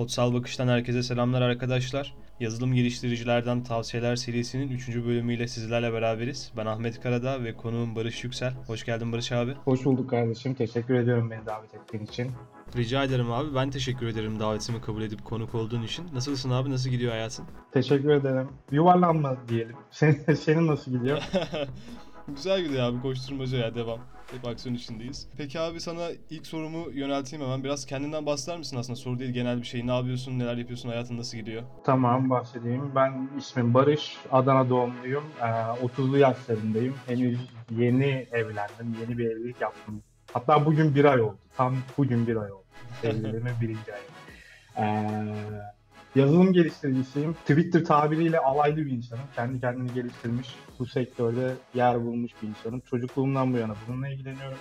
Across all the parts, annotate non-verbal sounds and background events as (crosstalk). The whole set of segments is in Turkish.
Kodsal Bakış'tan herkese selamlar arkadaşlar. Yazılım geliştiricilerden tavsiyeler serisinin 3. bölümüyle sizlerle beraberiz. Ben Ahmet Karadağ ve konuğum Barış Yüksel. Hoş geldin Barış abi. Hoş bulduk kardeşim. Teşekkür ediyorum beni davet ettiğin için. Rica ederim abi. Ben teşekkür ederim davetimi kabul edip konuk olduğun için. Nasılsın abi? Nasıl gidiyor hayatın? Teşekkür ederim. Yuvarlanma diyelim. (laughs) Senin, senin nasıl gidiyor? (laughs) Güzel gidiyor abi. Koşturmaca ya devam. Hep aksiyon içindeyiz. Peki abi sana ilk sorumu yönelteyim hemen. Biraz kendinden bahseder misin aslında? Soru değil genel bir şey. Ne yapıyorsun? Neler yapıyorsun? Hayatın nasıl gidiyor? Tamam bahsedeyim. Ben ismim Barış. Adana doğumluyum. Ee, 30'lu yaşlarındayım. Henüz yeni evlendim. Yeni bir evlilik yaptım. Hatta bugün bir ay oldu. Tam bugün bir ay oldu. (laughs) Evliliğimin birinci ayı. Ee, yazılım geliştiricisiyim. Twitter tabiriyle alaylı bir insanım. Kendi kendini geliştirmiş, bu sektörde yer bulmuş bir insanım. Çocukluğumdan bu yana bununla ilgileniyorum.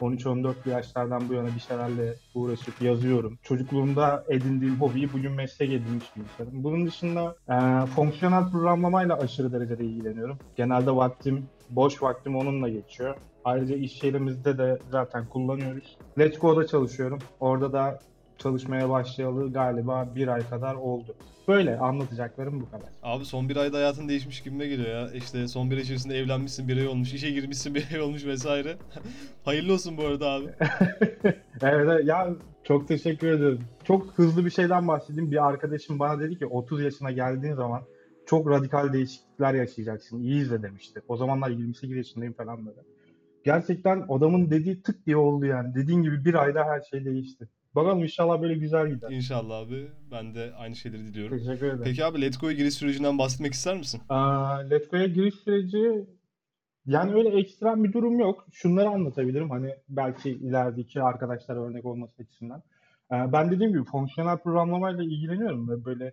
13-14 yaşlardan bu yana bir şeylerle uğraşıp yazıyorum. Çocukluğumda edindiğim hobiyi bugün meslek edinmiş bir insanım. Bunun dışında e, fonksiyonel programlamayla aşırı derecede ilgileniyorum. Genelde vaktim, boş vaktim onunla geçiyor. Ayrıca iş yerimizde de zaten kullanıyoruz. Let's Go'da çalışıyorum. Orada da çalışmaya başlayalı galiba bir ay kadar oldu. Böyle anlatacaklarım bu kadar. Abi son bir ayda hayatın değişmiş gibime geliyor ya. İşte son bir ay içerisinde evlenmişsin, bir ay olmuş, işe girmişsin, (laughs) bir ay olmuş vesaire. (laughs) Hayırlı olsun bu arada abi. (laughs) evet, ya çok teşekkür ederim. Çok hızlı bir şeyden bahsedeyim. Bir arkadaşım bana dedi ki 30 yaşına geldiğin zaman çok radikal değişiklikler yaşayacaksın. İyi izle demişti. O zamanlar 28 yaşındayım falan böyle. Gerçekten adamın dediği tık diye oldu yani. Dediğin gibi bir ayda her şey değişti. Bakalım inşallah böyle güzel gider. İnşallah abi. Ben de aynı şeyleri diliyorum. Teşekkür ederim. Peki abi Let's Go'ya giriş sürecinden bahsetmek ister misin? Aa, Let's Go'ya giriş süreci yani öyle ekstrem bir durum yok. Şunları anlatabilirim hani belki ilerideki arkadaşlar örnek olması açısından. Ee, ben dediğim gibi fonksiyonel programlamayla ilgileniyorum ve böyle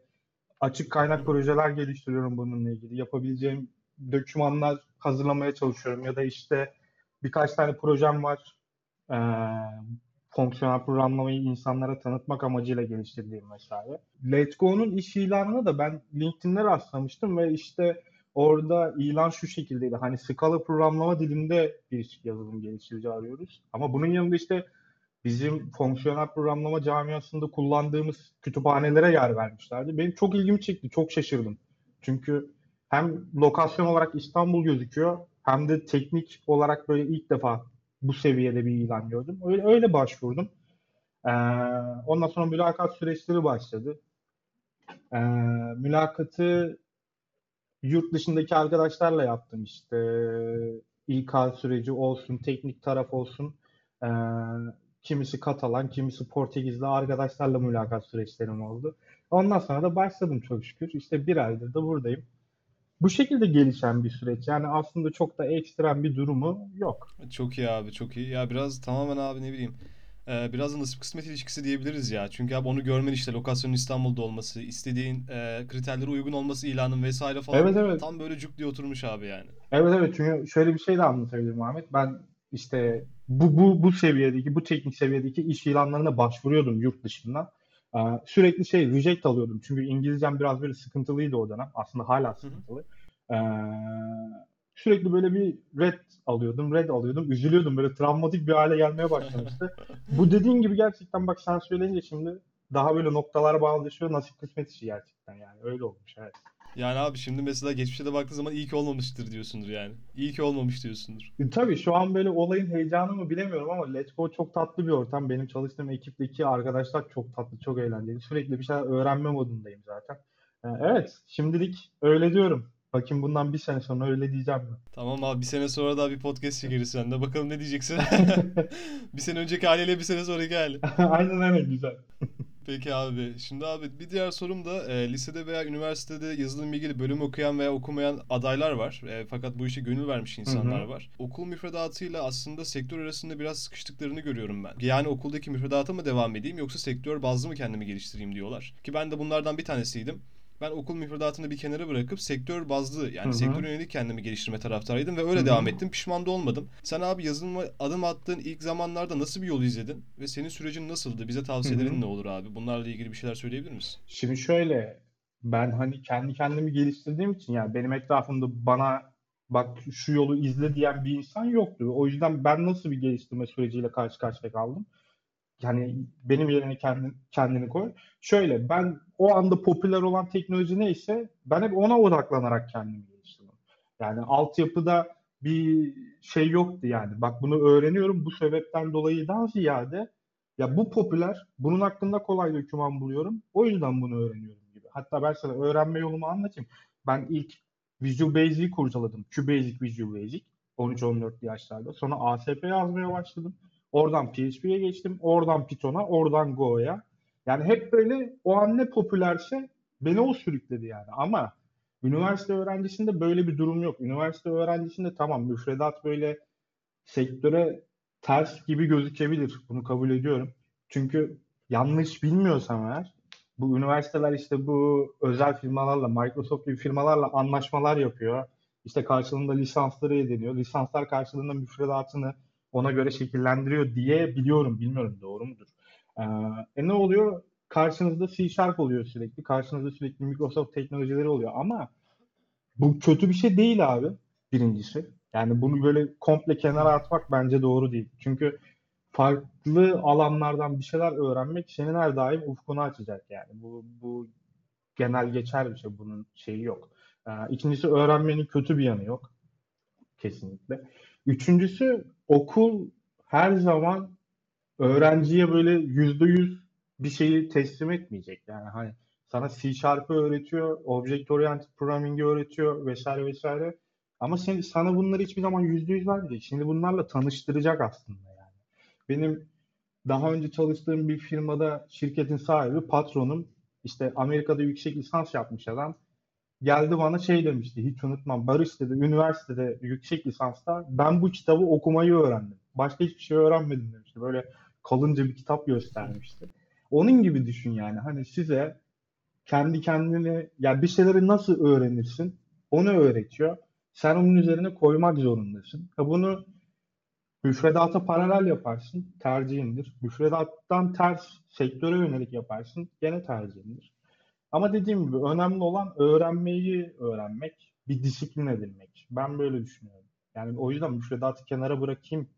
açık kaynak projeler geliştiriyorum bununla ilgili. Yapabileceğim dokümanlar hazırlamaya çalışıyorum ya da işte birkaç tane projem var. Ee, fonksiyonel programlamayı insanlara tanıtmak amacıyla geliştirdiğim vesaire. Let's Go'nun iş ilanını da ben LinkedIn'de rastlamıştım ve işte orada ilan şu şekildeydi. Hani Scala programlama dilinde bir yazılım geliştirici arıyoruz. Ama bunun yanında işte bizim fonksiyonel programlama camiasında kullandığımız kütüphanelere yer vermişlerdi. Benim çok ilgimi çekti, çok şaşırdım. Çünkü hem lokasyon olarak İstanbul gözüküyor hem de teknik olarak böyle ilk defa bu seviyede bir ilan gördüm. Öyle, öyle başvurdum. Ee, ondan sonra mülakat süreçleri başladı. Ee, mülakatı yurt dışındaki arkadaşlarla yaptım işte. İK süreci olsun, teknik taraf olsun. Ee, kimisi Katalan, kimisi Portekizli arkadaşlarla mülakat süreçlerim oldu. Ondan sonra da başladım çok şükür. İşte bir aydır da buradayım. Bu şekilde gelişen bir süreç. Yani aslında çok da ekstrem bir durumu yok. Çok iyi abi çok iyi. Ya biraz tamamen abi ne bileyim. e, biraz da nasip kısmet ilişkisi diyebiliriz ya. Çünkü abi onu görmen işte lokasyonun İstanbul'da olması, istediğin e, kriterlere uygun olması ilanın vesaire falan. Evet evet. Tam böyle cuk diye oturmuş abi yani. Evet evet çünkü şöyle bir şey de anlatabilirim Ahmet. Ben işte bu bu bu seviyedeki, bu teknik seviyedeki iş ilanlarına başvuruyordum yurt dışından. Ee, sürekli şey reject alıyordum. Çünkü İngilizcem biraz böyle sıkıntılıydı o dönem. Aslında hala sıkıntılı. Ee, sürekli böyle bir red alıyordum, red alıyordum. Üzülüyordum. Böyle travmatik bir hale gelmeye başlamıştı. (laughs) bu dediğin gibi gerçekten bak sen söyleyince şimdi daha böyle noktalar bağlaşıyor. Nasip kısmet işi gerçekten yani. Öyle olmuş evet. Yani abi şimdi mesela geçmişe de baktığın zaman iyi ki olmamıştır diyorsundur yani. İyi ki olmamış diyorsundur. E, Tabii şu an böyle olayın heyecanı mı bilemiyorum ama Let's Go çok tatlı bir ortam. Benim çalıştığım ekipteki arkadaşlar çok tatlı, çok eğlenceli. Sürekli bir şeyler öğrenme modundayım zaten. E, Evet, şimdilik öyle diyorum. Bakayım bundan bir sene sonra öyle diyeceğim mi? Tamam abi bir sene sonra daha bir podcast çekeriz sen de. Bakalım ne diyeceksin. (laughs) Bir sene önceki haliyle bir sene sonraki hali. (laughs) Aynen öyle güzel. Peki abi. Şimdi abi bir diğer sorum da e, lisede veya üniversitede yazılım ilgili bölüm okuyan veya okumayan adaylar var. E, fakat bu işe gönül vermiş insanlar Hı hı. var. Okul müfredatıyla aslında sektör arasında biraz sıkıştıklarını görüyorum ben. Yani okuldaki müfredata mı devam edeyim yoksa sektör bazlı mı kendimi geliştireyim diyorlar. Ki ben de bunlardan bir tanesiydim. Ben okul müfredatını bir kenara bırakıp sektör bazlı yani Hı hı. sektöre yönelik kendimi geliştirme taraftarıydım ve öyle Hı hı. devam ettim. Pişman da olmadım. Sen abi yazılıma adım attığın ilk zamanlarda nasıl bir yol izledin ve senin sürecin nasıldı? Bize tavsiyelerin Hı hı. ne olur abi? Bunlarla ilgili bir şeyler söyleyebilir misin? Şimdi şöyle, ben hani kendi kendimi geliştirdiğim için yani benim etrafımda bana bak şu yolu izle diyen bir insan yoktu. O yüzden ben nasıl bir geliştirme süreciyle karşı karşıya kaldım? Yani benim yerine kendin, kendini koy. Şöyle ben o anda popüler olan teknoloji neyse ben hep ona odaklanarak kendimi geliştirdim. Yani altyapıda bir şey yoktu yani. Bak bunu öğreniyorum bu sebepten dolayıdan ziyade ya bu popüler, bunun hakkında kolay doküman buluyorum. O yüzden bunu öğreniyorum gibi. Hatta ben sana öğrenme yolumu anlatayım. Ben ilk Visual Basic'i kurcaladım. QBasic, Visual Basic. 13-14 yaşlarda. Sonra ASP yazmaya başladım. Oradan PHP'ye geçtim. Oradan Python'a, oradan Go'ya. Yani hep böyle o an ne popülerse beni o sürükledi yani. Ama üniversite öğrencisinde böyle bir durum yok. Üniversite öğrencisinde tamam müfredat böyle sektöre ters gibi gözükebilir. Bunu kabul ediyorum. Çünkü yanlış bilmiyorsam eğer bu üniversiteler işte bu özel firmalarla, Microsoft gibi firmalarla anlaşmalar yapıyor. İşte karşılığında lisansları ediniyor. Lisanslar karşılığında müfredatını ona göre şekillendiriyor diye biliyorum. Bilmiyorum doğru mudur? Ee, e ne oluyor? Karşınızda C Sharp oluyor sürekli. Karşınızda sürekli Microsoft teknolojileri oluyor ama bu kötü bir şey değil abi birincisi. Yani bunu böyle komple kenara atmak bence doğru değil. Çünkü farklı alanlardan bir şeyler öğrenmek senin her daim ufkunu açacak yani. Bu, bu genel geçer bir şey. Bunun şeyi yok. Ee, ikincisi öğrenmenin kötü bir yanı yok. Kesinlikle. Üçüncüsü okul her zaman öğrenciye böyle yüzde yüz bir şeyi teslim etmeyecek. Yani hani sana C Sharp'ı öğretiyor, Object Oriented Programming'i öğretiyor vesaire vesaire. Ama sen, sana bunları hiçbir zaman yüzde yüz vermeyecek. Şimdi bunlarla tanıştıracak aslında yani. Benim daha önce çalıştığım bir firmada şirketin sahibi, patronum işte Amerika'da yüksek lisans yapmış adam. Geldi bana şey demişti, hiç unutmam. Barış dedi, üniversitede yüksek lisansta ben bu kitabı okumayı öğrendim. Başka hiçbir şey öğrenmedim demişti. Böyle kalınca bir kitap göstermişti. Onun gibi düşün yani. Hani size kendi kendini, ya bir şeyleri nasıl öğrenirsin onu öğretiyor. Sen onun üzerine koymak zorundasın. Ha bunu müfredata paralel yaparsın, tercihindir. Müfredattan ters sektöre yönelik yaparsın, gene tercihindir. Ama dediğim gibi önemli olan öğrenmeyi öğrenmek, bir disiplin edinmek. Ben böyle düşünüyorum. Yani o yüzden müfredatı kenara bırakayım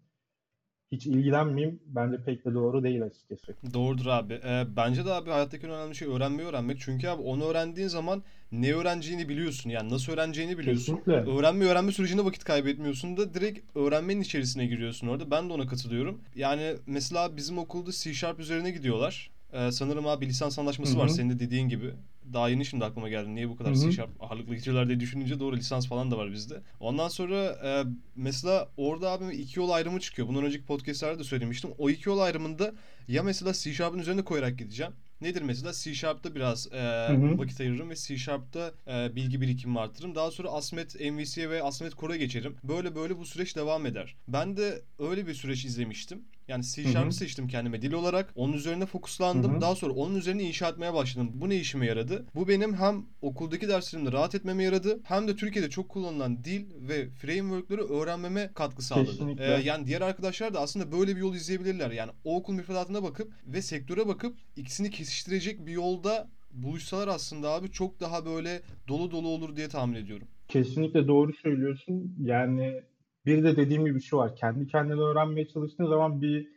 hiç ilgilenmeyeyim bence pek de doğru değil açıkçası. Doğrudur abi. Ee, bence de abi hayattaki en önemli şey öğrenmeyi öğrenmek. Çünkü abi onu öğrendiğin zaman ne öğreneceğini biliyorsun. Yani nasıl öğreneceğini biliyorsun. Kesinlikle. Öğrenme öğrenme sürecinde vakit kaybetmiyorsun da direkt öğrenmenin içerisine giriyorsun orada. Ben de ona katılıyorum. Yani mesela bizim okulda C Sharp üzerine gidiyorlar. Ee, sanırım abi lisans anlaşması Hı var senin de dediğin gibi. Daha yeni şimdi aklıma geldi. Niye bu kadar C. Sharp ağırlıklı geçiyorlar diye düşününce doğru lisans falan da var bizde. Ondan sonra e, mesela orada abi iki yol ayrımı çıkıyor. Bundan önceki podcastlerde de söylemiştim. O iki yol ayrımında ya mesela C Sharp'ın üzerine koyarak gideceğim. Nedir mesela? C Sharp'ta biraz e, Hı hı. vakit ayırırım ve C Sharp'ta e, bilgi birikimimi arttırırım. Daha sonra ASMET MVC'ye ve ASMET Core'a geçerim. Böyle böyle bu süreç devam eder. Ben de öyle bir süreç izlemiştim. Yani C. Sharp'ı seçtim kendime dil olarak. Onun üzerine fokuslandım. hı. Daha sonra onun üzerine inşa etmeye başladım. Bu ne işime yaradı? Bu benim hem okuldaki derslerimde rahat etmeme yaradı hem de Türkiye'de çok kullanılan dil ve framework'ları öğrenmeme katkı sağladı. Kesinlikle. Ee, yani diğer arkadaşlar da aslında böyle bir yol izleyebilirler. Yani o okul müfredatına bakıp ve sektöre bakıp ikisini kesiştirecek bir yolda buluşsalar aslında abi çok daha böyle dolu dolu olur diye tahmin ediyorum. Kesinlikle doğru söylüyorsun. Yani bir de dediğim gibi şu var. Kendi kendine öğrenmeye çalıştığın zaman bir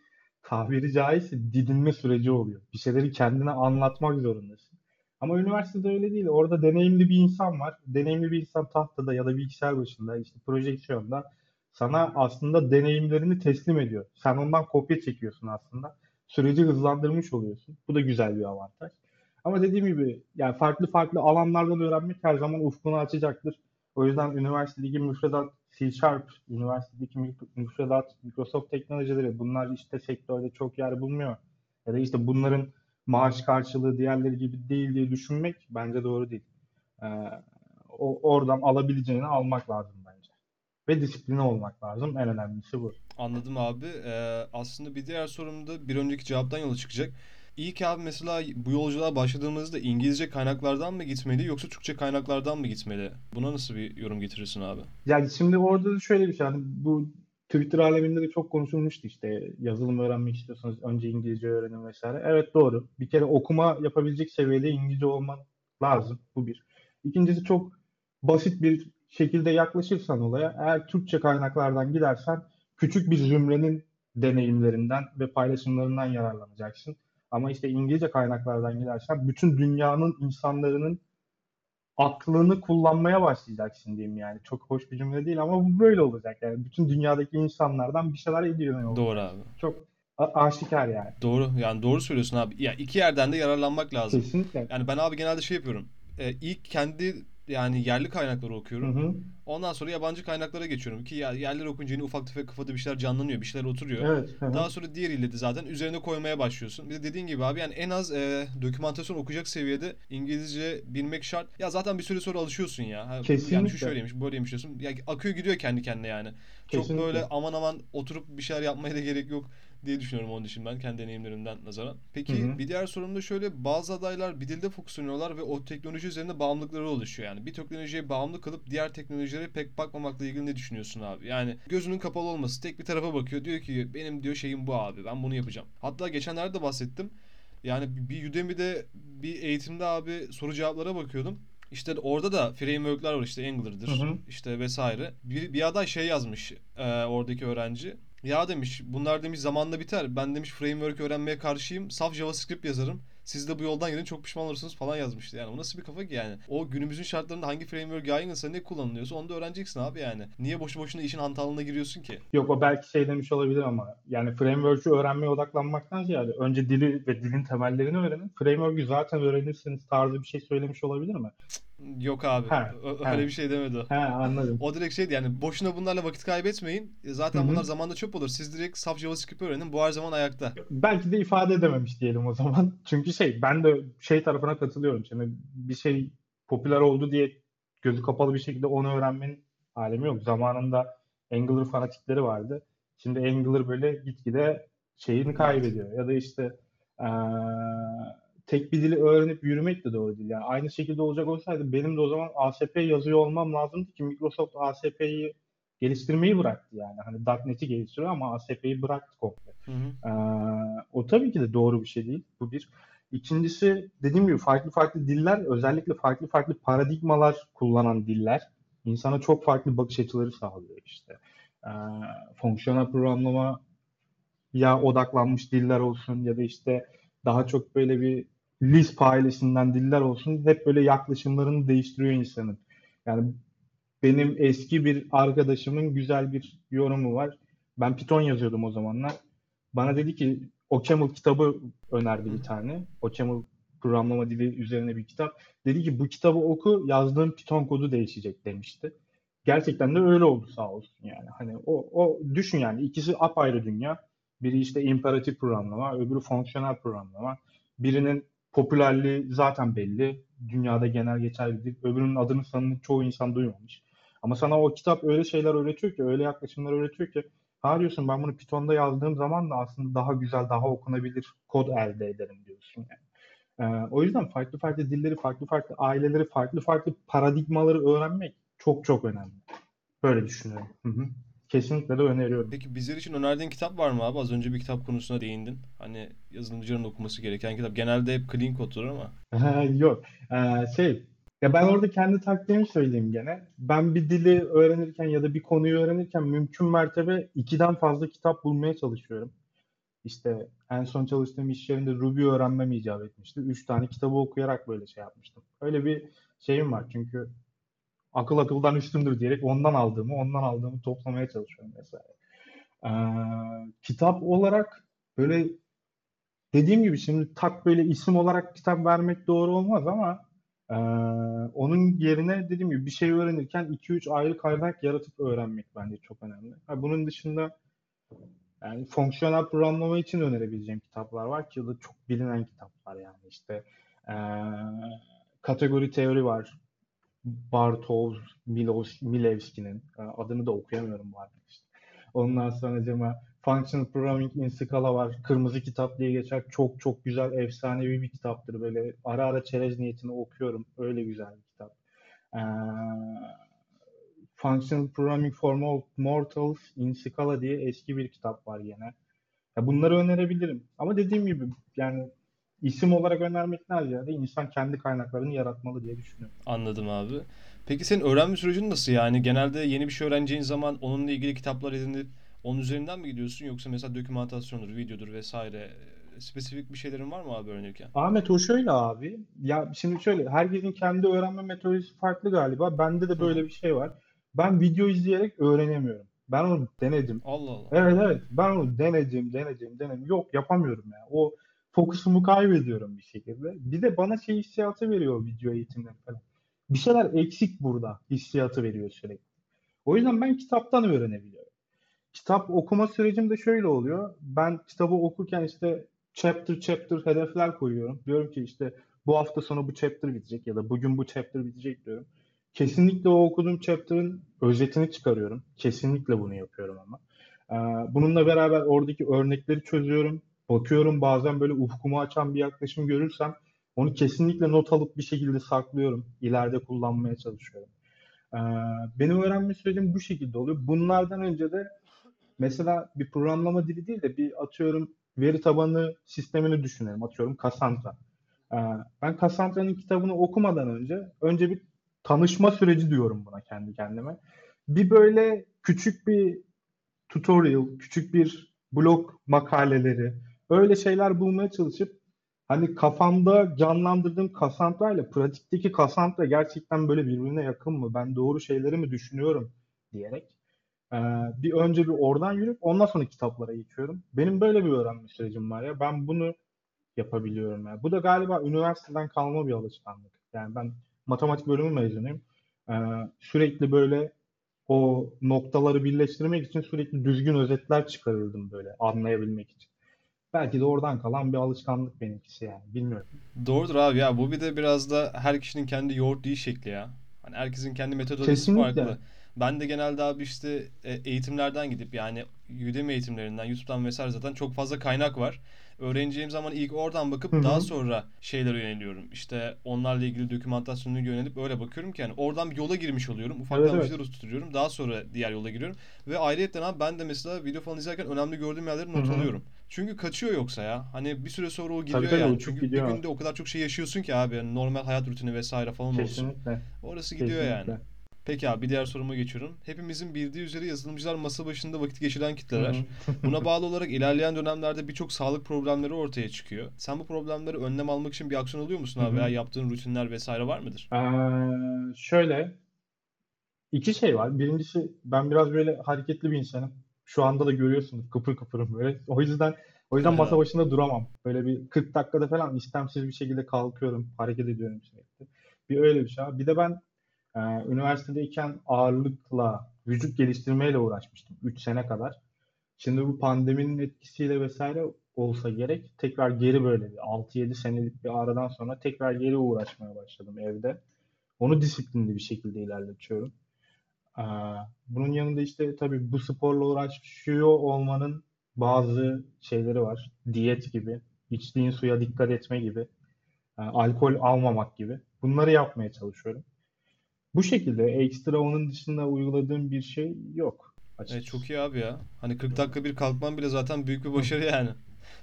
tabiri caizse didinme süreci oluyor. Bir şeyleri kendine anlatmak zorundasın. Ama üniversitede öyle değil. Orada deneyimli bir insan var. Deneyimli bir insan tahtada ya da bilgisayar başında işte projeksiyonda sana aslında deneyimlerini teslim ediyor. Sen ondan kopya çekiyorsun aslında. Süreci hızlandırmış oluyorsun. Bu da güzel bir avantaj. Ama dediğim gibi yani farklı farklı alanlardan öğrenmek her zaman ufkunu açacaktır. O yüzden üniversitedeki müfredat C Sharp, üniversitedeki müfredat Microsoft teknolojileri bunlar işte sektörde çok yer bulmuyor. Ya da işte bunların maaş karşılığı diğerleri gibi değil diye düşünmek bence doğru değil. Ee, o, oradan alabileceğini almak lazım bence. Ve disipline olmak lazım. En önemlisi bu. Anladım abi. Ee, aslında bir diğer sorum da bir önceki cevaptan yola çıkacak. İlk abi mesela bu yolculuğa başladığımızda İngilizce kaynaklardan mı gitmeli yoksa Türkçe kaynaklardan mı gitmeli? Buna nasıl bir yorum getirirsin abi? Yani şimdi orada da şöyle bir şey. Hani bu Twitter aleminde de çok konuşulmuştu işte yazılım öğrenmek istiyorsanız önce İngilizce öğrenin vesaire. Evet doğru. Bir kere okuma yapabilecek seviyede İngilizce olman lazım. Bu bir. İkincisi çok basit bir şekilde yaklaşırsan olaya eğer Türkçe kaynaklardan gidersen küçük bir zümrenin deneyimlerinden ve paylaşımlarından yararlanacaksın. Ama işte İngilizce kaynaklardan gidersen bütün dünyanın insanların aklını kullanmaya başlayacaksın diyeyim yani. Çok hoş bir cümle değil ama bu böyle olacak yani. Bütün dünyadaki insanlardan bir şeyler ediyor. Doğru abi. Çok aşikar yani. Doğru. Yani doğru söylüyorsun abi. Ya iki yerden de yararlanmak lazım. Kesinlikle. Yani ben abi genelde şey yapıyorum. Ee, ilk kendi yani yerli kaynakları Hı okuyorum. hı. Ondan sonra yabancı kaynaklara geçiyorum ki ya yerleri okunca yine ufak tefek kafada bir şeyler canlanıyor, bir şeyler oturuyor. Evet. hı hı. Daha sonra diğeriyle de zaten üzerine koymaya başlıyorsun. Bir de dediğin gibi abi yani en az e, dokümantasyon okuyacak seviyede İngilizce bilmek şart. Ya zaten bir süre sonra alışıyorsun ya. Ha, Yani Kesinlikle. şu şöyleymiş, böyleymiş diyorsun. Ya akıyor gidiyor kendi kendine yani. Çok Kesinlikle. böyle aman aman oturup bir şeyler yapmaya da gerek yok diye düşünüyorum onun için ben kendi deneyimlerimden nazaran. Peki Hı hı. bir diğer sorum da şöyle bazı adaylar bir dilde fokuslanıyorlar ve o teknoloji üzerinde bağımlılıkları oluşuyor yani. Bir teknolojiye bağımlı kalıp diğer teknolojilere pek bakmamakla ilgili ne düşünüyorsun abi? Yani gözünün kapalı olması, tek bir tarafa bakıyor. Diyor ki benim diyor şeyim bu abi. Ben bunu yapacağım. Hatta geçenlerde de bahsettim. Yani bir Udemy'de bir eğitimde abi soru cevaplara bakıyordum. İşte orada da framework'ler var işte Angular'dır Hı hı. işte vesaire. Bir, bir aday şey yazmış e, oradaki öğrenci. Ya demiş bunlar demiş zamanla biter. Ben demiş framework öğrenmeye karşıyım. Saf JavaScript yazarım. Siz de bu yoldan gidin çok pişman olursunuz falan yazmıştı. Yani o nasıl bir kafa ki yani? O günümüzün şartlarında hangi framework yaygınsa ne kullanılıyorsa onu da öğreneceksin abi yani. Niye boşu boşuna işin hantalığına giriyorsun ki? Yok o belki şey demiş olabilir ama yani framework'ü öğrenmeye odaklanmaktan ziyade önce dili ve dilin temellerini öğrenin. Framework'ü zaten öğrenirsiniz tarzı bir şey söylemiş olabilir mi? Yok abi. Ha, Ö- ha. öyle bir şey demedi o. He anladım. O direkt şeydi yani boşuna bunlarla vakit kaybetmeyin. E, Zaten Hı hı. bunlar zamanda çöp olur. Siz direkt saf JavaScript öğrenin. Bu her zaman ayakta. Belki de ifade edememiş diyelim o zaman. (laughs) Çünkü şey ben de şey tarafına katılıyorum. Şimdi bir şey popüler oldu diye gözü kapalı bir şekilde onu öğrenmenin alemi yok. Zamanında Angular fanatikleri vardı. Şimdi Angular böyle gitgide şeyini kaybediyor. Ya da işte eee, tek bir dili öğrenip yürümek de doğru değil. Yani aynı şekilde olacak olsaydı benim de o zaman ASP yazıyor olmam lazımdı ki Microsoft ASP'yi geliştirmeyi bıraktı yani. Hani .NET'i geliştiriyor ama ASP'yi bıraktı komple. Hı hı. Ee, o tabii ki de doğru bir şey değil. Bu bir. İkincisi dediğim gibi farklı farklı diller özellikle farklı farklı paradigmalar kullanan diller insana çok farklı bakış açıları sağlıyor işte. Ee, fonksiyonel programlama ya odaklanmış diller olsun ya da işte daha çok böyle bir Lisp ailesinden diller olsun hep böyle yaklaşımlarını değiştiriyor insanın. Yani benim eski bir arkadaşımın güzel bir yorumu var. Ben Python yazıyordum o zamanlar. Bana dedi ki OCaml kitabı önerdi bir tane. OCaml programlama dili üzerine bir kitap. Dedi ki bu kitabı oku yazdığın Python kodu değişecek demişti. Gerçekten de öyle oldu sağ olsun yani. Hani o, o düşün yani ikisi apayrı dünya. Biri işte imperatif programlama, öbürü fonksiyonel programlama. Birinin popülerliği zaten belli. Dünyada genel geçer bir dil. Öbürünün adını sanını çoğu insan duymamış. Ama sana o kitap öyle şeyler öğretiyor ki, öyle yaklaşımlar öğretiyor ki ha diyorsun ben bunu Python'da yazdığım zaman da aslında daha güzel, daha okunabilir kod elde ederim diyorsun yani. Ee, o yüzden farklı farklı dilleri, farklı farklı aileleri, farklı farklı paradigmaları öğrenmek çok çok önemli. Böyle düşünüyorum. Hı hı. Kesinlikle de öneriyorum. Peki bizler için önerdiğin kitap var mı abi? Az önce bir kitap konusuna değindin. Hani yazılımcıların okuması gereken kitap. Genelde hep clean koddur ama. Yok. Ee, şey, ya ben orada kendi taktiğimi söyleyeyim gene. Ben bir dili öğrenirken ya da bir konuyu öğrenirken mümkün mertebe ikiden fazla kitap bulmaya çalışıyorum. İşte en son çalıştığım iş yerinde Ruby öğrenmem icap etmişti. Üç tane kitabı okuyarak böyle şey yapmıştım. Öyle bir şeyim var çünkü akıl akıldan üstündür diyerek ondan aldığımı, ondan aldığımı toplamaya çalışıyorum vesaire. Ee, kitap olarak böyle dediğim gibi şimdi tak böyle isim olarak kitap vermek doğru olmaz ama ee, onun yerine dediğim gibi bir şey öğrenirken 2-3 ayrı kaynak yaratıp öğrenmek bence çok önemli. Ha, bunun dışında yani fonksiyonel programlama için önerebileceğim kitaplar var ki da çok bilinen kitaplar yani işte ee, kategori teori var. Bartosz Milos, Milewski'nin Ee, adını da okuyamıyorum bu arada işte. Ondan sonra acaba Functional Programming in Scala var. Kırmızı kitap diye geçer. Çok çok güzel, efsanevi bir kitaptır. Böyle ara ara çerez niyetine okuyorum. Öyle güzel bir kitap. Ee, Functional Programming for Mortals in Scala diye eski bir kitap var yine. Ya bunları önerebilirim. Ama dediğim gibi yani isim olarak önermekten ziyade insan kendi kaynaklarını yaratmalı diye düşünüyorum. Anladım abi. Peki senin öğrenme sürecin nasıl yani? Genelde yeni bir şey öğreneceğin zaman onunla ilgili kitaplar edinip Onun üzerinden mi gidiyorsun yoksa mesela dokümantasyondur, videodur vesaire e, spesifik bir şeylerin var mı abi öğrenirken? Ahmet o şöyle abi. Ya şimdi şöyle herkesin kendi öğrenme metodolojisi farklı galiba. Bende de böyle hı. bir şey var. Ben video izleyerek öğrenemiyorum. Ben onu denedim. Allah Allah. Evet evet. Ben onu denedim, denedim, denedim. Yok yapamıyorum ya. O fokusumu kaybediyorum bir şekilde. Bir de bana şey hissiyatı veriyor video eğitimleri falan. Bir şeyler eksik burada hissiyatı veriyor sürekli. O yüzden ben kitaptan öğrenebiliyorum. Kitap okuma sürecim de şöyle oluyor. Ben kitabı okurken işte chapter chapter hedefler koyuyorum. Diyorum ki işte bu hafta sonu bu chapter bitecek ya da bugün bu chapter bitecek diyorum. Kesinlikle o okuduğum chapter'ın özetini çıkarıyorum. Kesinlikle bunu yapıyorum ama. Ee, Bununla beraber oradaki örnekleri çözüyorum. Bakıyorum bazen böyle ufkumu açan bir yaklaşım görürsem onu kesinlikle not alıp bir şekilde saklıyorum. İleride kullanmaya çalışıyorum. Ee, Benim öğrenme sürecim bu şekilde oluyor. Bunlardan önce de mesela bir programlama dili değil de bir atıyorum veri tabanı sistemini düşünelim. Atıyorum Cassandra. Ee, Ben Cassandra'nın kitabını okumadan önce önce bir tanışma süreci diyorum buna kendi kendime. Bir böyle küçük bir tutorial, küçük bir blog makaleleri, öyle şeyler bulmaya çalışıp hani kafamda canlandırdığım Cassandra ile pratikteki Cassandra gerçekten böyle birbirine yakın mı? Ben doğru şeyleri mi düşünüyorum diyerek ee, bir önce bir oradan yürüp ondan sonra kitaplara geçiyorum. Benim böyle bir öğrenme sürecim var ya. Ben bunu yapabiliyorum ya. Bu da galiba üniversiteden kalma bir alışkanlık. Yani ben matematik bölümü mezunuyum. Ee, sürekli böyle o noktaları birleştirmek için sürekli düzgün özetler çıkarırdım böyle anlayabilmek için. Belki de oradan kalan bir alışkanlık benimkisi yani. Bilmiyorum. Doğrudur abi ya bu bir de biraz da her kişinin kendi yoğurt yiği şekli ya. Hani herkesin kendi metodolojisi Kesinlikle. farklı. Ben de genelde abi işte e, eğitimlerden gidip yani Udemy eğitimlerinden, YouTube'dan vesaire zaten çok fazla kaynak var. Öğreneceğim zaman ilk oradan bakıp daha hı. sonra şeylere yöneliyorum. İşte onlarla ilgili dokümantasyonuna yönelip öyle bakıyorum ki yani oradan bir yola girmiş oluyorum. Evet Ufaktan bir evet. şeyler oturtuyorum. Daha sonra diğer yola giriyorum. Ve ayrıyetten abi ben de mesela video falan izlerken önemli gördüğüm yerleri not alıyorum. Çünkü kaçıyor yoksa ya. Hani bir süre sonra o Tabii gidiyor tabii yani. uçup Çünkü bir gidiyor. günde o kadar çok şey yaşıyorsun ki abi. Yani normal hayat rutini vesaire falan olsun. Kesinlikle. Orası gidiyor yani. Peki abi bir diğer soruma geçiyorum. Hepimizin bildiği üzere yazılımcılar masa başında vakit geçiren kitleler. Buna (laughs) bağlı olarak ilerleyen dönemlerde birçok sağlık problemleri ortaya çıkıyor. Sen bu problemleri önlem almak için bir aksiyon alıyor musun abi? Veya yaptığın rutinler vesaire var mıdır? Ee, şöyle iki şey var. Birincisi ben biraz böyle hareketli bir insanım. Şu anda da görüyorsunuz kıpır kıpırım böyle. O yüzden o yüzden masa başında duramam. Böyle bir 40 dakikada falan istemsiz bir şekilde kalkıyorum, hareket ediyorum sürekli. Bir öyle bir şey. Bir de ben e, üniversitedeyken ağırlıkla, vücut geliştirmeyle uğraşmıştım 3 sene kadar. Şimdi bu pandeminin etkisiyle vesaire olsa gerek tekrar geri böyle bir 6-7 senelik bir aradan sonra tekrar geri uğraşmaya başladım evde. Onu disiplinli bir şekilde ilerletiyorum. Aa, bunun yanında işte tabii bu sporla uğraşıyor olmanın bazı şeyleri var. Diyet gibi, içtiğin suya dikkat etme gibi, e, alkol almamak gibi. Bunları yapmaya çalışıyorum. Bu şekilde ekstra onun dışında uyguladığım bir şey yok E, çok açıkçası. iyi abi ya. Hani 40 dakika bir kalkman bile zaten büyük bir başarı yani.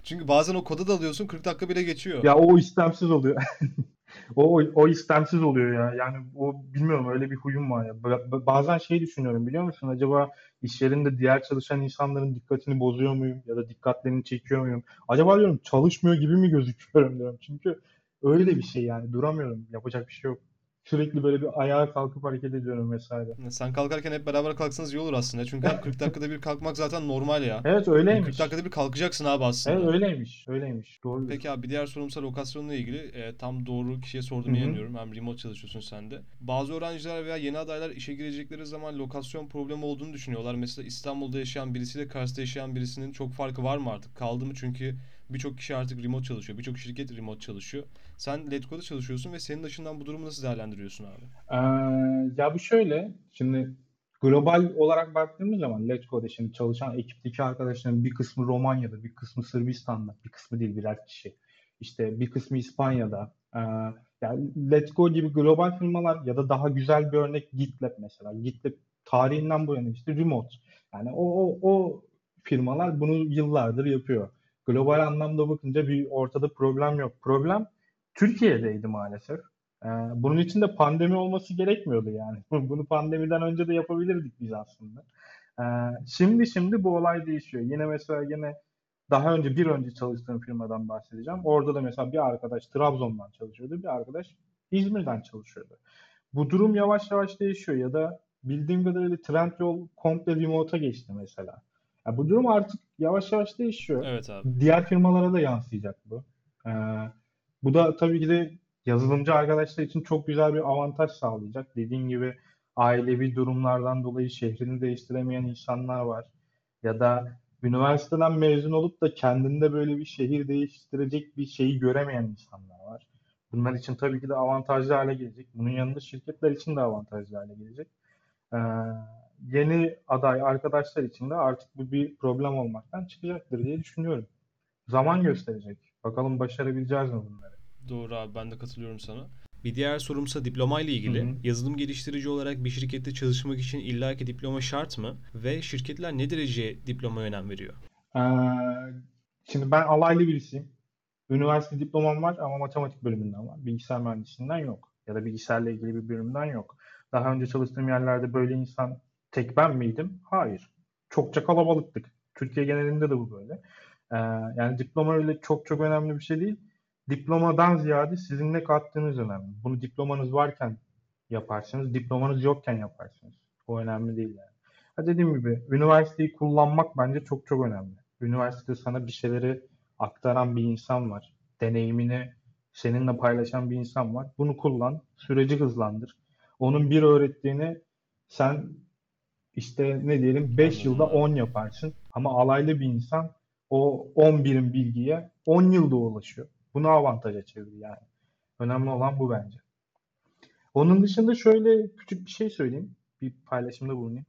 Çünkü bazen o koda dalıyorsun 40 dakika bile geçiyor. Ya o istemsiz oluyor. (laughs) O, o, o istemsiz oluyor ya. Yani o bilmiyorum öyle bir huyum var ya. Ba- ba- Bazen şey düşünüyorum biliyor musun? Acaba iş yerinde diğer çalışan insanların dikkatini bozuyor muyum? Ya da dikkatlerini çekiyor muyum? Acaba diyorum çalışmıyor gibi mi gözüküyorum diyorum. Çünkü öyle bir şey yani duramıyorum. Yapacak bir şey yok. Sürekli böyle bir ayağa kalkıp hareket ediyorum vesaire. Sen kalkarken hep beraber kalksanız iyi olur aslında. Çünkü (laughs) abi 40 dakikada bir kalkmak zaten normal ya. Evet Hani 40 öyleymiş. dakikada bir kalkacaksın abi Evet aslında. öyleymiş. Öyleymiş. Doğrudur. Peki abi bir diğer sorumsa lokasyonla ilgili e, tam doğru kişiye hı. inanıyorum. Hem remote çalışıyorsun sen de. Bazı öğrenciler veya yeni adaylar işe girecekleri zaman lokasyon problemi olduğunu düşünüyorlar. Mesela İstanbul'da yaşayan birisiyle Kars'ta yaşayan birisinin çok farkı var mı artık? Kaldı mı? Çünkü birçok kişi artık remote çalışıyor. Birçok şirket remote çalışıyor. Sen Letgo'da çalışıyorsun ve senin açından bu durumu nasıl değerlendiriyorsun abi? Ee, ya bu şöyle, şimdi global olarak baktığımız zaman Letgo'da şimdi çalışan ekipteki arkadaşların bir kısmı Romanya'da, bir kısmı Sırbistan'da, bir kısmı değil birer kişi. İşte bir kısmı İspanya'da. Ee, yani Letgo gibi global firmalar ya da daha güzel bir örnek GitLab mesela. GitLab tarihinden bu yana işte remote. Yani o, o, o firmalar bunu yıllardır yapıyor. Global anlamda bakınca bir ortada problem yok. Problem Türkiye'deydi maalesef. Ee, bunun için de pandemi olması gerekmiyordu yani. (laughs) Bunu pandemiden önce de yapabilirdik biz aslında. Ee, şimdi şimdi bu olay değişiyor. Yine mesela yine daha önce bir önce çalıştığım firmadan bahsedeceğim. Orada da mesela bir arkadaş Trabzon'dan çalışıyordu, bir arkadaş İzmir'den çalışıyordu. Bu durum yavaş yavaş değişiyor ya da bildiğim kadarıyla Trendyol komple remote'a geçti mesela. Ya bu durum artık yavaş yavaş değişiyor. Evet abi. Diğer firmalara da yansıyacak bu. Ee, bu da tabii ki de yazılımcı arkadaşlar için çok güzel bir avantaj sağlayacak. Dediğim gibi ailevi durumlardan dolayı şehrini değiştiremeyen insanlar var. Ya da üniversiteden mezun olup da kendinde böyle bir şehir değiştirecek bir şeyi göremeyen insanlar var. Bunlar için tabii ki de avantajlı hale gelecek. Bunun yanında şirketler için de avantajlı hale gelecek. Ee, yeni aday arkadaşlar için de artık bu bir problem olmaktan çıkacaktır diye düşünüyorum. Zaman gösterecek. Bakalım başarabileceğiz mi bunları? Doğru abi ben de katılıyorum sana. Bir diğer sorumsa diploma ile ilgili. Hı hı. Yazılım geliştirici olarak bir şirkette çalışmak için illaki diploma şart mı? Ve şirketler ne derece diplomaya önem veriyor? Ee, şimdi ben alaylı birisiyim. Üniversite diplomam var ama matematik bölümünden var. Bilgisayar mühendisliğinden yok. Ya da bilgisayarla ilgili bir bölümden yok. Daha önce çalıştığım yerlerde böyle insan tek ben miydim? Hayır. Çokça kalabalıktık. Türkiye genelinde de bu böyle. Ee, yani diploma öyle çok çok önemli bir şey değil. Diplomadan ziyade sizin ne kattığınız önemli. Bunu diplomanız varken yaparsınız, diplomanız yokken yaparsınız. O önemli değil yani. Ha dediğim gibi üniversiteyi kullanmak bence çok çok önemli. Üniversitede sana bir şeyleri aktaran bir insan var. Deneyimini seninle paylaşan bir insan var. Bunu kullan, süreci hızlandır. Onun bir öğrettiğini sen işte ne diyelim 5 Anladım yılda abi. 10 yaparsın. Ama alaylı bir insan o 10 birim bilgiye 10 yılda ulaşıyor. Bunu avantaja çevir yani. Önemli olan bu bence. Onun dışında şöyle küçük bir şey söyleyeyim. Bir paylaşımda bulunayım.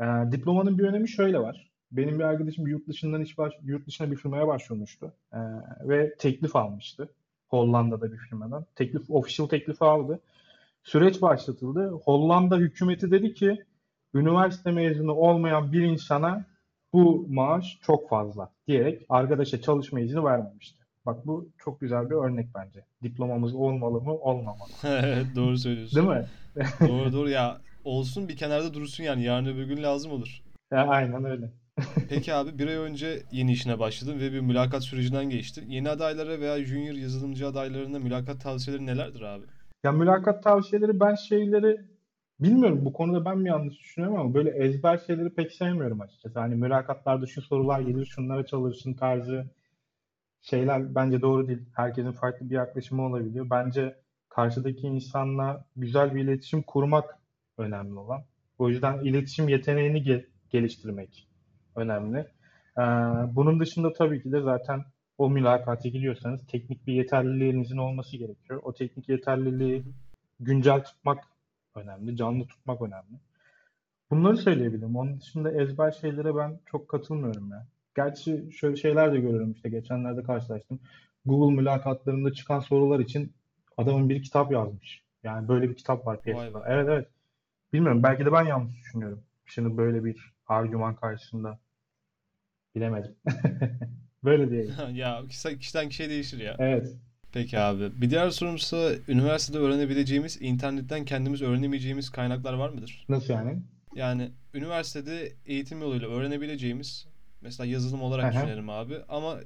Ee, diplomanın bir önemi şöyle var. Benim bir arkadaşım yurt dışından iş baş, yurt dışına bir firmaya başvurmuştu. Ee, ve teklif almıştı. Hollanda'da bir firmadan. Teklif, official teklifi aldı. Süreç başlatıldı. Hollanda hükümeti dedi ki üniversite mezunu olmayan bir insana bu maaş çok fazla diyerek arkadaşa çalışma izni vermemişti. Bak bu çok güzel bir örnek bence. Diplomamız olmalı mı, olmamalı. (laughs) Evet doğru söylüyorsun. Değil mi? (laughs) Doğru doğru ya olsun bir kenarda dursun yani yarın öbür gün lazım olur. Ya, aynen öyle. (laughs) Peki abi bir ay önce yeni işine başladın ve bir mülakat sürecinden geçtin. Yeni adaylara veya junior yazılımcı adaylarına mülakat tavsiyeleri nelerdir abi? Ya mülakat tavsiyeleri ben şeyleri bilmiyorum bu konuda ben mi yanlış düşünüyorum ama böyle ezber şeyleri pek sevmiyorum açıkçası. Hani mülakatlarda şu sorular gelir, şunlara çalışın tarzı şeyler bence doğru değil. Herkesin farklı bir yaklaşımı olabiliyor. Bence karşıdaki insanla güzel bir iletişim kurmak önemli olan. O yüzden iletişim yeteneğini ge- geliştirmek önemli. Ee, bunun dışında tabii ki de zaten o mülakata gidiyorsanız teknik bir yeterliliğinizin olması gerekiyor. O teknik yeterliliği güncel tutmak önemli, canlı tutmak önemli. Bunları söyleyebilirim. Onun dışında ezber şeylere ben çok katılmıyorum ya. Gerçi şöyle şeyler de görüyorum işte geçenlerde karşılaştım. Google mülakatlarında çıkan sorular için adamın bir kitap yazmış. Yani böyle bir kitap var piyasada. Evet evet. Bilmiyorum belki de ben yanlış düşünüyorum. Şimdi böyle bir argüman karşısında bilemedim. (laughs) Böyle diyeyim. (laughs) Ya kişiden kişiye değişir ya. Evet. Peki abi. Bir diğer sorumsa üniversitede öğrenebileceğimiz, internetten kendimiz öğrenemeyeceğimiz kaynaklar var mıdır? Nasıl yani? Yani üniversitede eğitim yoluyla öğrenebileceğimiz mesela yazılım olarak hı. düşünelim abi ama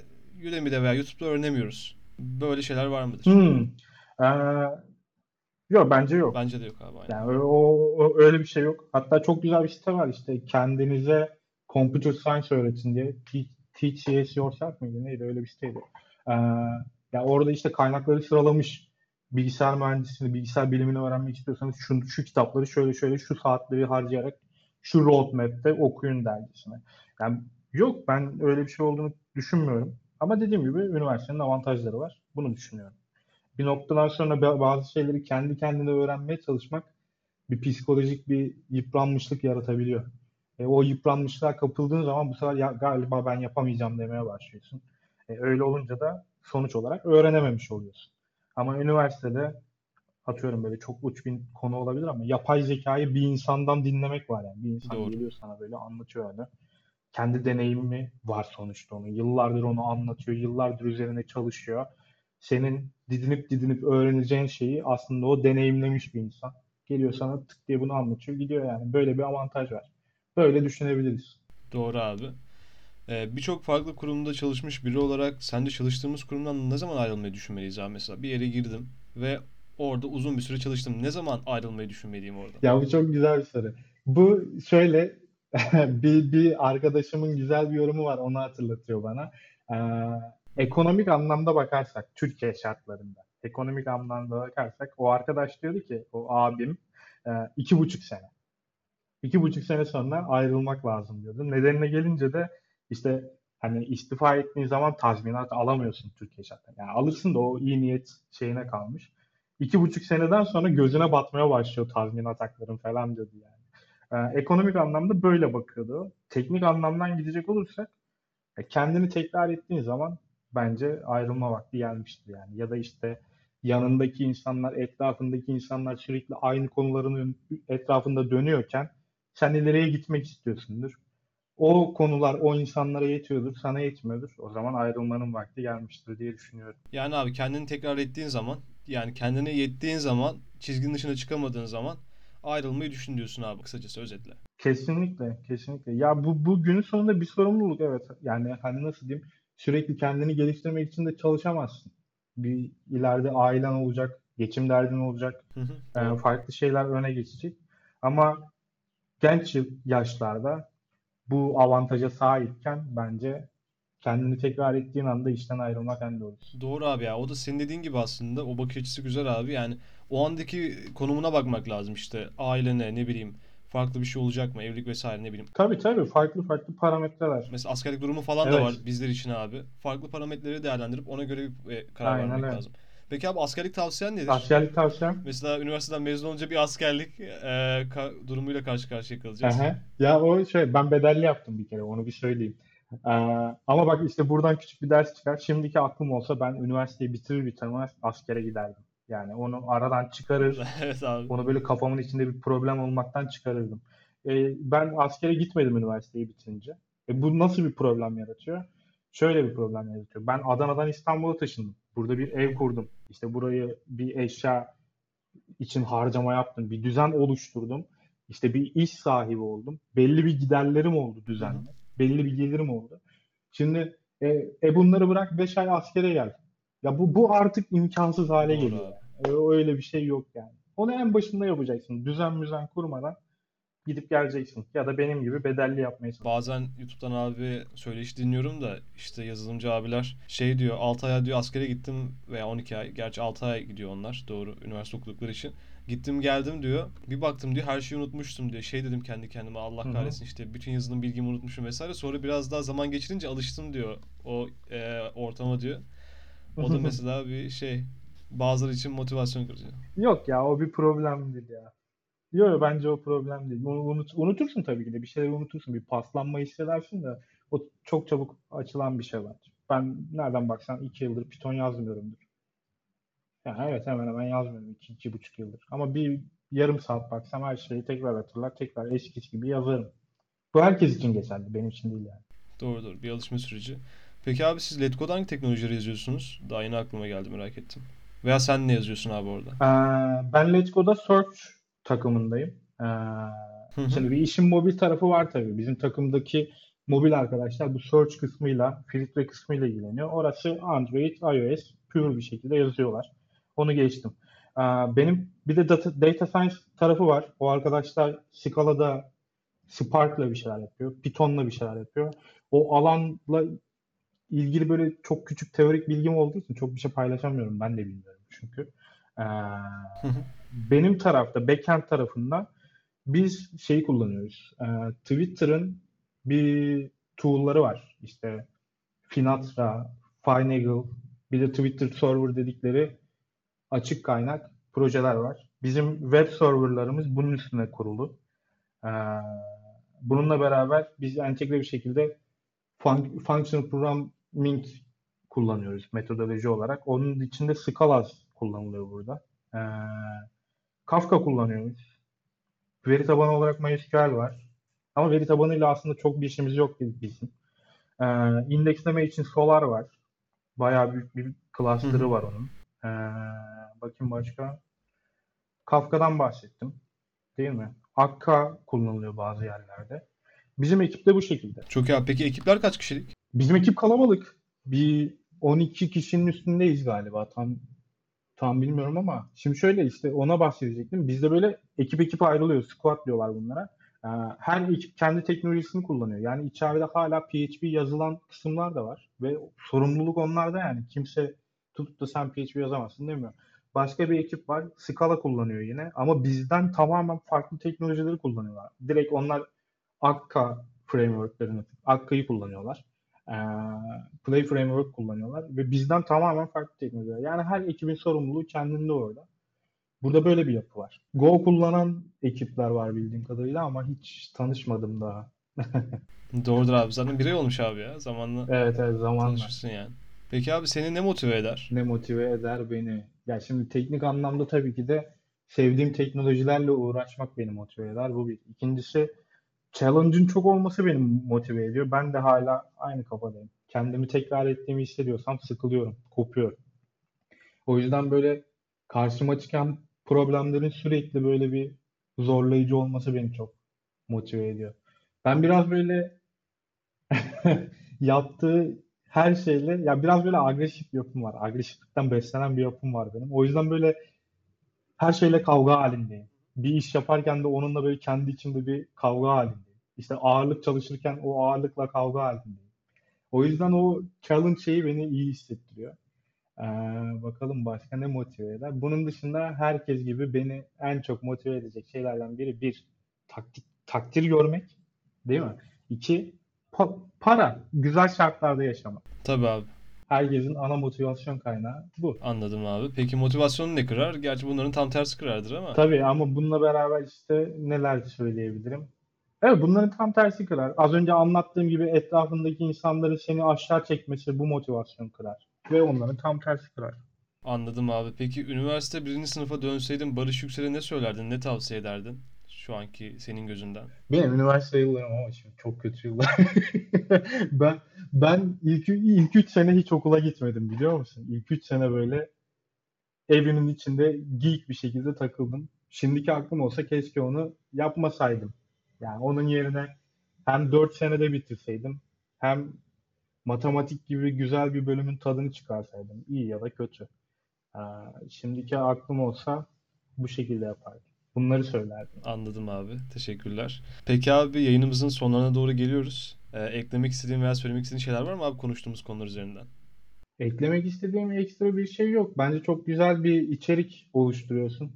Udemy'de veya YouTube'da öğrenemiyoruz. Böyle şeyler var mıdır? Hmm. Ee, yok bence yok. Bence de yok abi aynen. Yani o, o- öyle bir şey yok. Hatta çok güzel bir site var işte kendinize computer science öğretin diye. Te- Teach Yourself mıydı? Neydi? Öyle bir siteydi. Ee, ya orada işte kaynakları sıralamış. Bilgisayar mühendisliğini, bilgisayar bilimini öğrenmek istiyorsanız şu, şu kitapları şöyle şöyle şu saatleri harcayarak şu roadmap'te okuyun dergisine. Yani yok ben öyle bir şey olduğunu düşünmüyorum. Ama dediğim gibi üniversitenin avantajları var. Bunu düşünüyorum. Bir noktadan sonra ba- bazı şeyleri kendi kendine öğrenmeye çalışmak bir psikolojik bir yıpranmışlık yaratabiliyor. E, o yıpranmışlığa kapıldığın zaman bu sefer ya, galiba ben yapamayacağım demeye başlıyorsun. E, öyle olunca da sonuç olarak öğrenememiş oluyorsun. Ama üniversitede atıyorum böyle çok uç bir konu olabilir ama yapay zekayı bir insandan dinlemek var yani. Bir insan Doğru. geliyor sana böyle anlatıyor öyle. Kendi deneyimi var sonuçta onun. Yıllardır onu anlatıyor, yıllardır üzerine çalışıyor. Senin didinip didinip öğreneceğin şeyi aslında o deneyimlemiş bir insan. Geliyor sana tık diye bunu anlatıyor, gidiyor yani. Böyle bir avantaj var. Böyle düşünebiliriz. Doğru abi. Ee, birçok farklı kurumda çalışmış biri olarak sence çalıştığımız kurumdan ne zaman ayrılmayı düşünmeliyiz mesela? Bir yere girdim ve orada uzun bir süre çalıştım. Ne zaman ayrılmayı düşünmeliyim oradan? Ya bu çok güzel bir soru. Bu şöyle (laughs) bir, bir arkadaşımın güzel bir yorumu var. Onu hatırlatıyor bana. Ee, ekonomik anlamda bakarsak Türkiye şartlarında ekonomik anlamda bakarsak o arkadaş diyordu ki o abim e, iki buçuk sene. İki buçuk sene sonra ayrılmak lazım diyordu. Nedenine gelince de işte hani istifa ettiğin zaman tazminat alamıyorsun Türkiye şartlarında. Yani alırsın da o iyi niyet şeyine kalmış. İki buçuk seneden sonra gözüne batmaya başlıyor tazminat hakların falan diyordu yani. Ee, ekonomik anlamda böyle bakıyordu. Teknik anlamdan gidecek olursak e, kendini tekrar ettiğin zaman bence ayrılma vakti gelmiştir yani. Ya da işte yanındaki insanlar, etrafındaki insanlar sürekli aynı konuların etrafında dönüyorken sen ileriye gitmek istiyorsundur. O konular o insanlara yetiyordur, sana yetmiyordur. O zaman ayrılmanın vakti gelmiştir diye düşünüyorum. Yani abi kendini tekrar ettiğin zaman yani kendine yettiğin zaman çizginin dışına çıkamadığın zaman ayrılmayı düşün diyorsun abi kısacası özetle. Kesinlikle, kesinlikle. Ya bu, bu günün sonunda bir sorumluluk evet. Yani hani nasıl diyeyim sürekli kendini geliştirmek için de çalışamazsın. Bir ileride ailen olacak, geçim derdin olacak, Hı hı, e, doğru. farklı şeyler öne geçecek. Ama genç yaşlarda bu avantaja sahipken bence kendini tekrar ettiğin anda işten ayrılmak en doğrusu. Doğru abi ya. O da senin dediğin gibi aslında. O bakış açısı güzel abi. Yani o andaki konumuna bakmak lazım işte. Ailene ne bileyim farklı bir şey olacak mı? Evlilik vesaire ne bileyim. Tabii tabii farklı farklı parametreler. Mesela askerlik durumu falan da var Evet, bizler için abi. Farklı parametreleri değerlendirip ona göre bir e, karar aynen vermek öyle. lazım. Peki abi askerlik tavsiyen nedir? Askerlik tavsiyem. Mesela üniversiteden mezun olunca bir askerlik e, ka- durumuyla karşı karşıya kalacağız. Aha. Ya o şey ben bedelli yaptım bir kere onu bir söyleyeyim. Ee, ama bak işte buradan küçük bir ders çıkar. Şimdiki aklım olsa ben üniversiteyi bitirir bitirmez askere giderdim. Yani onu aradan çıkarır, (laughs) Evet abi. onu böyle kafamın içinde bir problem olmaktan çıkarırdım. Ee, ben askere gitmedim üniversiteyi bitince. E, bu nasıl bir problem yaratıyor? Şöyle bir problem yaratıyor. Ben Adana'dan İstanbul'a taşındım. Burada bir ev kurdum. İşte burayı bir eşya için harcama yaptım. Bir düzen oluşturdum. İşte bir iş sahibi oldum. Belli bir giderlerim oldu hı. düzenli. Belli bir gelirim oldu. Şimdi e, e bunları bırak 5 ay askere gel. Ya bu bu artık imkansız hale Doğru geliyor. yani. E, öyle bir şey yok yani. Onu en başında yapacaksın. Düzen müzen kurmadan gidip geleceksin. Ya da benim gibi bedelli yapmaya çalışacaksın. Bazen YouTube'dan abi söyleşi dinliyorum da işte yazılımcı abiler şey diyor 6 ay diyor askere gittim veya 12 ay gerçi 6 ay gidiyor onlar doğru üniversite okudukları için. Gittim geldim diyor. Bir baktım diyor her şeyi unutmuştum diyor. Şey dedim kendi kendime Allah kahretsin işte bütün yazılım bilgimi unutmuşum vesaire. Sonra biraz daha zaman geçirince alıştım diyor o e, ortama diyor. O da (laughs) mesela bir şey bazıları için motivasyon kırıcı. Yok ya o bir problem değil ya. Yok bence o problem değil. Onu unut, unutursun tabii ki de bir şeyleri unutursun. Bir paslanma hissedersin de o çok çabuk açılan bir şey bence. Ben nereden baksan iki yıldır Python yazmıyorumdur. Yani evet hemen hemen yazmıyorum iki, iki buçuk yıldır. Ama bir yarım saat baksam her şeyi tekrar hatırlar, tekrar eskisi gibi yazarım. Bu herkes için geçerli, benim için değil yani. Doğru doğru bir alışma süreci. Peki abi siz Letgo'da hangi teknolojileri yazıyorsunuz? Daha yeni aklıma geldi merak ettim. Veya sen ne yazıyorsun abi orada? Ee, ben Let's Go'da Search takımındayım. Ee, Hı hı. şimdi bir işin mobil tarafı var tabii. Bizim takımdaki mobil arkadaşlar bu Search kısmıyla, filtre kısmıyla ilgileniyor. Orası Android, iOS pure bir şekilde yazıyorlar. Onu geçtim. Ee, benim bir de data, data Science tarafı var. O arkadaşlar Scala'da Spark'la bir şeyler yapıyor. Python'la bir şeyler yapıyor. O alanla ilgili böyle çok küçük teorik bilgim olduğu için çok bir şey paylaşamıyorum. Ben de bilmiyorum çünkü. Ee, benim tarafta, backend tarafında biz şeyi kullanıyoruz. Ee, Twitter'ın bir tool'ları var. İşte Finatra, Finagle, bir de Twitter Server dedikleri açık kaynak projeler var. Bizim web serverlarımız bunun üstüne kurulu. Ee, bununla beraber biz entegre bir şekilde fun- functional programming kullanıyoruz metodoloji olarak. Onun içinde Scala kullanılıyor burada. Ee, Kafka kullanıyoruz. Veri tabanı olarak MySQL var. Ama veri tabanıyla aslında çok bir işimiz yok bizim. Ee, indeksleme için Solar var. Bayağı büyük bir cluster'ı var onun. Ee, bakayım başka. Kafka'dan bahsettim. Değil mi? Akka kullanılıyor bazı yerlerde. Bizim ekip de bu şekilde. Çok iyi. Peki ekipler kaç kişilik? Bizim ekip kalabalık. Bir 12 kişinin üstündeyiz galiba. Tam tam bilmiyorum ama şimdi şöyle işte ona bahsedecektim. Bizde böyle ekip ekip ayrılıyor. Squad diyorlar bunlara. Ee, Her ekip kendi teknolojisini kullanıyor. Yani içeride hala PHP yazılan kısımlar da var ve sorumluluk onlarda yani. Kimse tutup da sen PHP yazamazsın demiyor. Başka bir ekip var. Scala kullanıyor yine ama bizden tamamen farklı teknolojileri kullanıyorlar. Direkt onlar Akka frameworklerini, Akka'yı kullanıyorlar. Ee, Play Framework kullanıyorlar ve bizden tamamen farklı teknolojiler. Yani her ekibin sorumluluğu kendinde orada. Burada böyle bir yapı var. Go kullanan ekipler var bildiğim kadarıyla ama hiç tanışmadım daha. (laughs) Doğrudur abi. Zaten bir ay olmuş abi ya. Zamanla Evet evet zamanla. tanışırsın yani. Peki abi seni ne motive eder? Ne motive eder beni? Ya şimdi teknik anlamda tabii ki de sevdiğim teknolojilerle uğraşmak beni motive eder. Bu bir. İkincisi challenge'ın çok olması beni motive ediyor. Ben de hala aynı kafadayım. Kendimi tekrar ettiğimi hissediyorsam sıkılıyorum, kopuyorum. O yüzden böyle karşıma çıkan problemlerin sürekli böyle bir zorlayıcı olması beni çok motive ediyor. Ben biraz böyle (laughs) yaptığı her şeyle ya biraz böyle agresif bir yapım var. Agresiflikten beslenen bir yapım var benim. O yüzden böyle her şeyle kavga halindeyim. Bir iş yaparken de onunla böyle kendi içimde bir kavga halindeyim. İşte ağırlık çalışırken o ağırlıkla kavga halindeyim. O yüzden o challenge şeyi beni iyi hissettiriyor. Ee, bakalım başka ne motive eder? Bunun dışında herkes gibi beni en çok motive edecek şeylerden biri bir taktik, takdir görmek, değil mi? İki pa- para, güzel şartlarda yaşamak. Tabii abi. Herkesin ana motivasyon kaynağı bu. Anladım abi. Peki motivasyonu ne kırar? Gerçi bunların tam tersi kırardır ama. Tabii ama bununla beraber işte neler söyleyebilirim? Evet bunların tam tersi kırar. Az önce anlattığım gibi etrafındaki insanların seni aşağı çekmesi bu motivasyon kırar. Ve onların tam tersi kırar. Anladım abi. Peki üniversite birinci sınıfa dönseydin Barış Yüksel'e ne söylerdin? Ne tavsiye ederdin? Şu anki senin gözünden. Benim üniversite yıllarım ama şimdi çok kötü yıllar. (laughs) Ben ben ilk ilk 3 sene hiç okula gitmedim biliyor musun? İlk 3 sene böyle evinin içinde geek bir şekilde takıldım. Şimdiki aklım olsa keşke onu yapmasaydım. Yani onun yerine hem 4 senede bitirseydim hem matematik gibi güzel bir bölümün tadını çıkarsaydım. İyi ya da kötü. Ee, şimdiki aklım olsa bu şekilde yapardım. Bunları söylerdim. Anladım abi. Teşekkürler. Peki abi yayınımızın sonlarına doğru geliyoruz. Ee, eklemek istediğin veya söylemek istediğin şeyler var mı abi konuştuğumuz konular üzerinden? Eklemek istediğim ekstra bir şey yok. Bence çok güzel bir içerik oluşturuyorsun.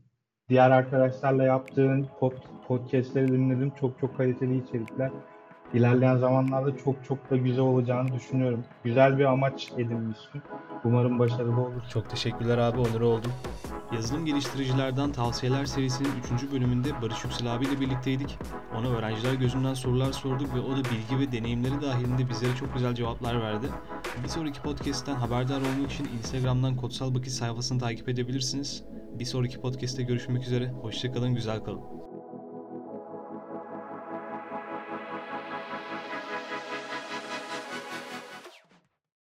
Diğer arkadaşlarla yaptığın pod, podcastleri dinledim. Çok çok kaliteli içerikler. İlerleyen zamanlarda çok çok da güzel olacağını düşünüyorum. Güzel bir amaç edinmişsin. Umarım başarılı olur. Çok teşekkürler abi. Onur oldum. Yazılım Geliştiricilerden Tavsiyeler serisinin 3. bölümünde Barış Yüksel abiyle birlikteydik. Ona öğrenciler gözünden sorular sorduk ve o da bilgi ve deneyimleri dahilinde bizlere çok güzel cevaplar verdi. Bir sonraki podcast'ten haberdar olmak için Instagram'dan Kodsal Bakış sayfasını takip edebilirsiniz. Bir sonraki podcast'te görüşmek üzere. Hoşçakalın, güzel kalın.